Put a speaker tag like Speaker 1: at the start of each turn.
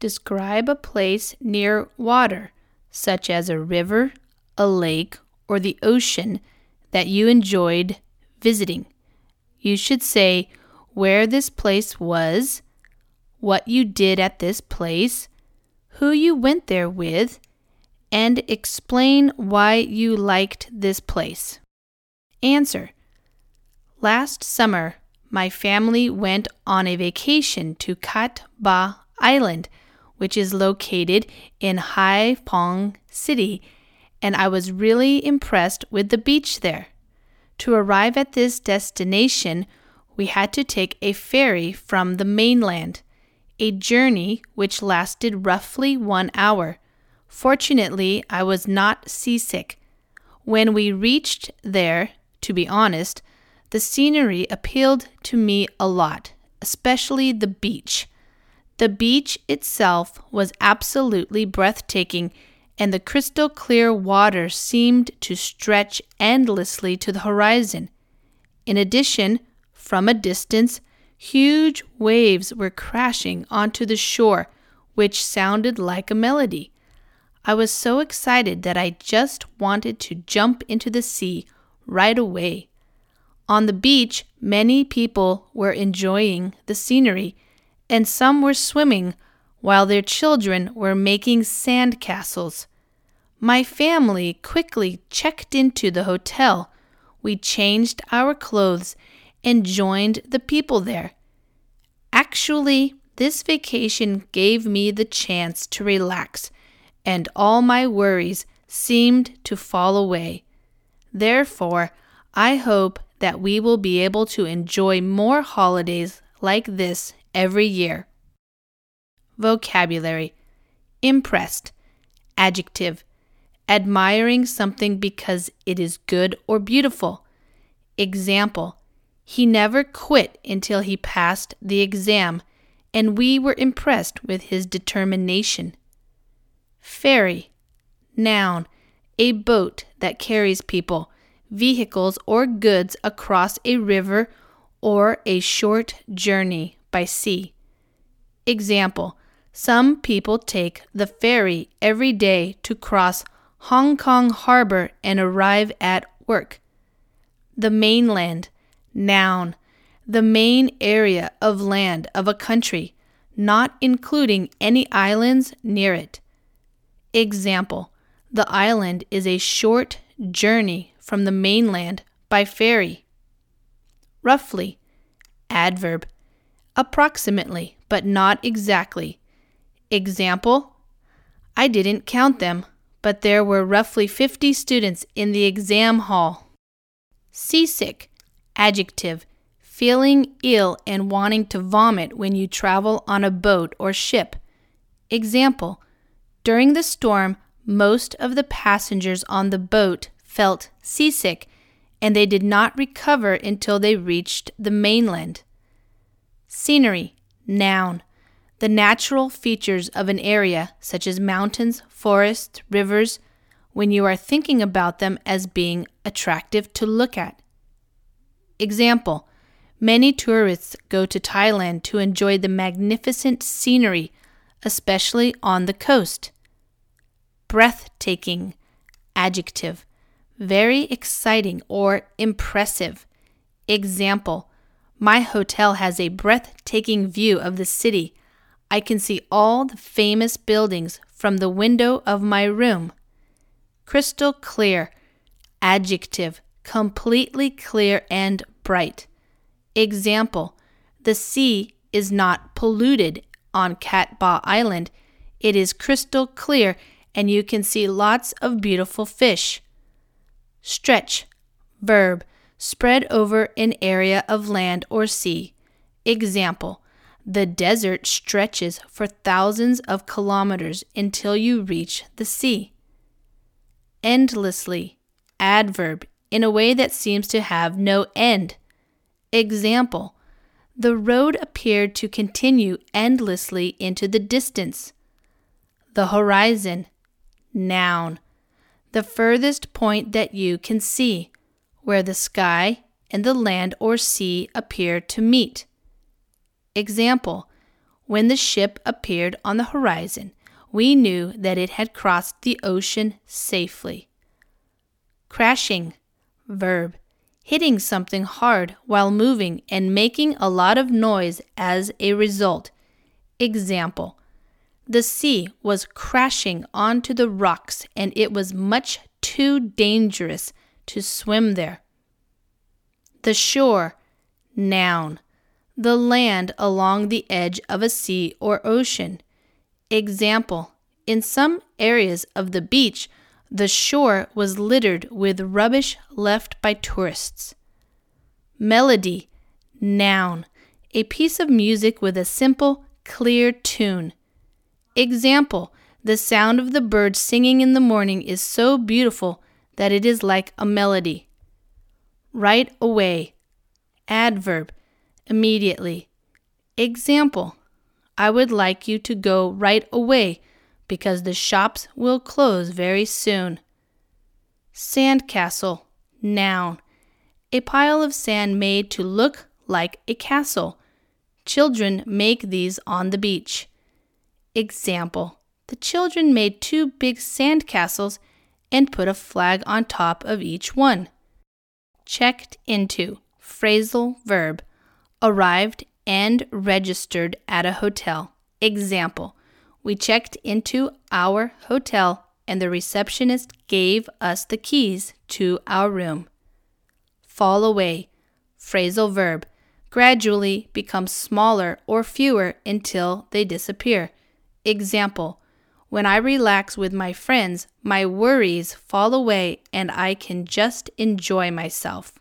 Speaker 1: Describe a place near water, such as a river, a lake, or the ocean, that you enjoyed visiting. You should say where this place was, what you did at this place, who you went there with, and explain why you liked this place. Answer Last summer, my family went on a vacation to Cat Ba Island, which is located in Haiphong City, and I was really impressed with the beach there. To arrive at this destination, we had to take a ferry from the mainland, a journey which lasted roughly one hour. Fortunately, I was not seasick. When we reached there, to be honest, the scenery appealed to me a lot, especially the beach. The beach itself was absolutely breathtaking, and the crystal clear water seemed to stretch endlessly to the horizon. In addition, from a distance, huge waves were crashing onto the shore, which sounded like a melody. I was so excited that I just wanted to jump into the sea right away. On the beach, many people were enjoying the scenery, and some were swimming while their children were making sand castles. My family quickly checked into the hotel. We changed our clothes and joined the people there. Actually, this vacation gave me the chance to relax, and all my worries seemed to fall away. Therefore, I hope that we will be able to enjoy more holidays like this every year. Vocabulary Impressed. Adjective. Admiring something because it is good or beautiful. Example. He never quit until he passed the exam, and we were impressed with his determination. Ferry. Noun. A boat that carries people vehicles, or goods across a river or a short journey by sea. Example Some people take the ferry every day to cross Hong Kong Harbor and arrive at work. The mainland, noun, the main area of land of a country, not including any islands near it. Example The island is a short journey from the mainland by ferry. Roughly, adverb, approximately, but not exactly. Example I didn't count them, but there were roughly 50 students in the exam hall. Seasick, adjective, feeling ill and wanting to vomit when you travel on a boat or ship. Example During the storm, most of the passengers on the boat felt seasick, and they did not recover until they reached the mainland. Scenery, noun, the natural features of an area, such as mountains, forests, rivers, when you are thinking about them as being attractive to look at. Example Many tourists go to Thailand to enjoy the magnificent scenery, especially on the coast. Breathtaking, adjective, very exciting or impressive. Example My hotel has a breathtaking view of the city. I can see all the famous buildings from the window of my room. Crystal clear. Adjective completely clear and bright. Example The sea is not polluted on Cat Ba Island. It is crystal clear and you can see lots of beautiful fish. Stretch, verb, spread over an area of land or sea. Example, the desert stretches for thousands of kilometers until you reach the sea. Endlessly, adverb, in a way that seems to have no end. Example, the road appeared to continue endlessly into the distance. The horizon, noun the furthest point that you can see, where the sky and the land or sea appear to meet. Example When the ship appeared on the horizon, we knew that it had crossed the ocean safely. Crashing, verb, hitting something hard while moving and making a lot of noise as a result. Example The sea was crashing onto the rocks and it was much too dangerous to swim there. The shore, noun the land along the edge of a sea or ocean. Example In some areas of the beach, the shore was littered with rubbish left by tourists. Melody, noun, a piece of music with a simple, clear tune. Example The sound of the birds singing in the morning is so beautiful that it is like a melody. Right away, adverb immediately. Example I would like you to go right away because the shops will close very soon. Sandcastle, noun. A pile of sand made to look like a castle. Children make these on the beach. Example The children made two big sand castles and put a flag on top of each one. Checked into, phrasal verb arrived and registered at a hotel. Example We checked into our hotel and the receptionist gave us the keys to our room. Fall away, phrasal verb, gradually become smaller or fewer until they disappear. Example When I relax with my friends, my worries fall away and I can just enjoy myself.